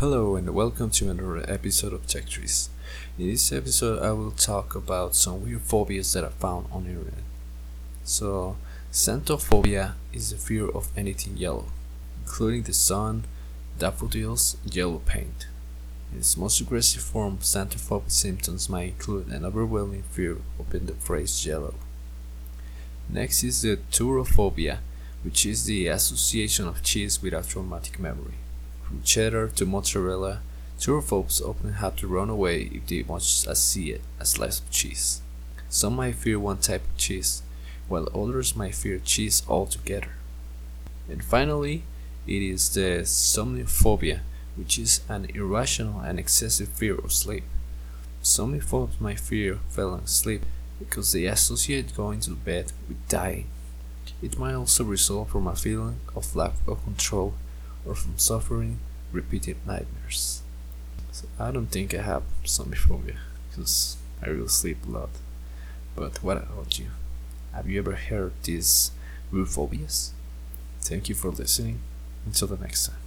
Hello and welcome to another episode of Tech Trees. In this episode, I will talk about some weird phobias that I found on the internet. So, xanthophobia is the fear of anything yellow, including the sun, daffodils, yellow paint. In its most aggressive form, xanthophobic symptoms might include an overwhelming fear of the phrase yellow. Next is the turophobia, which is the association of cheese with a traumatic memory. From cheddar to mozzarella, turophobes often have to run away if they much as see it a slice of cheese. Some might fear one type of cheese, while others might fear cheese altogether. And finally, it is the somniphobia, which is an irrational and excessive fear of sleep. Somniphobes might fear falling asleep because they associate going to bed with dying. It might also result from a feeling of lack of control or from suffering repeated nightmares. So I don't think I have somniphobia because I really sleep a lot. But what about you? Have you ever heard these weird phobias? Thank you for listening. Until the next time.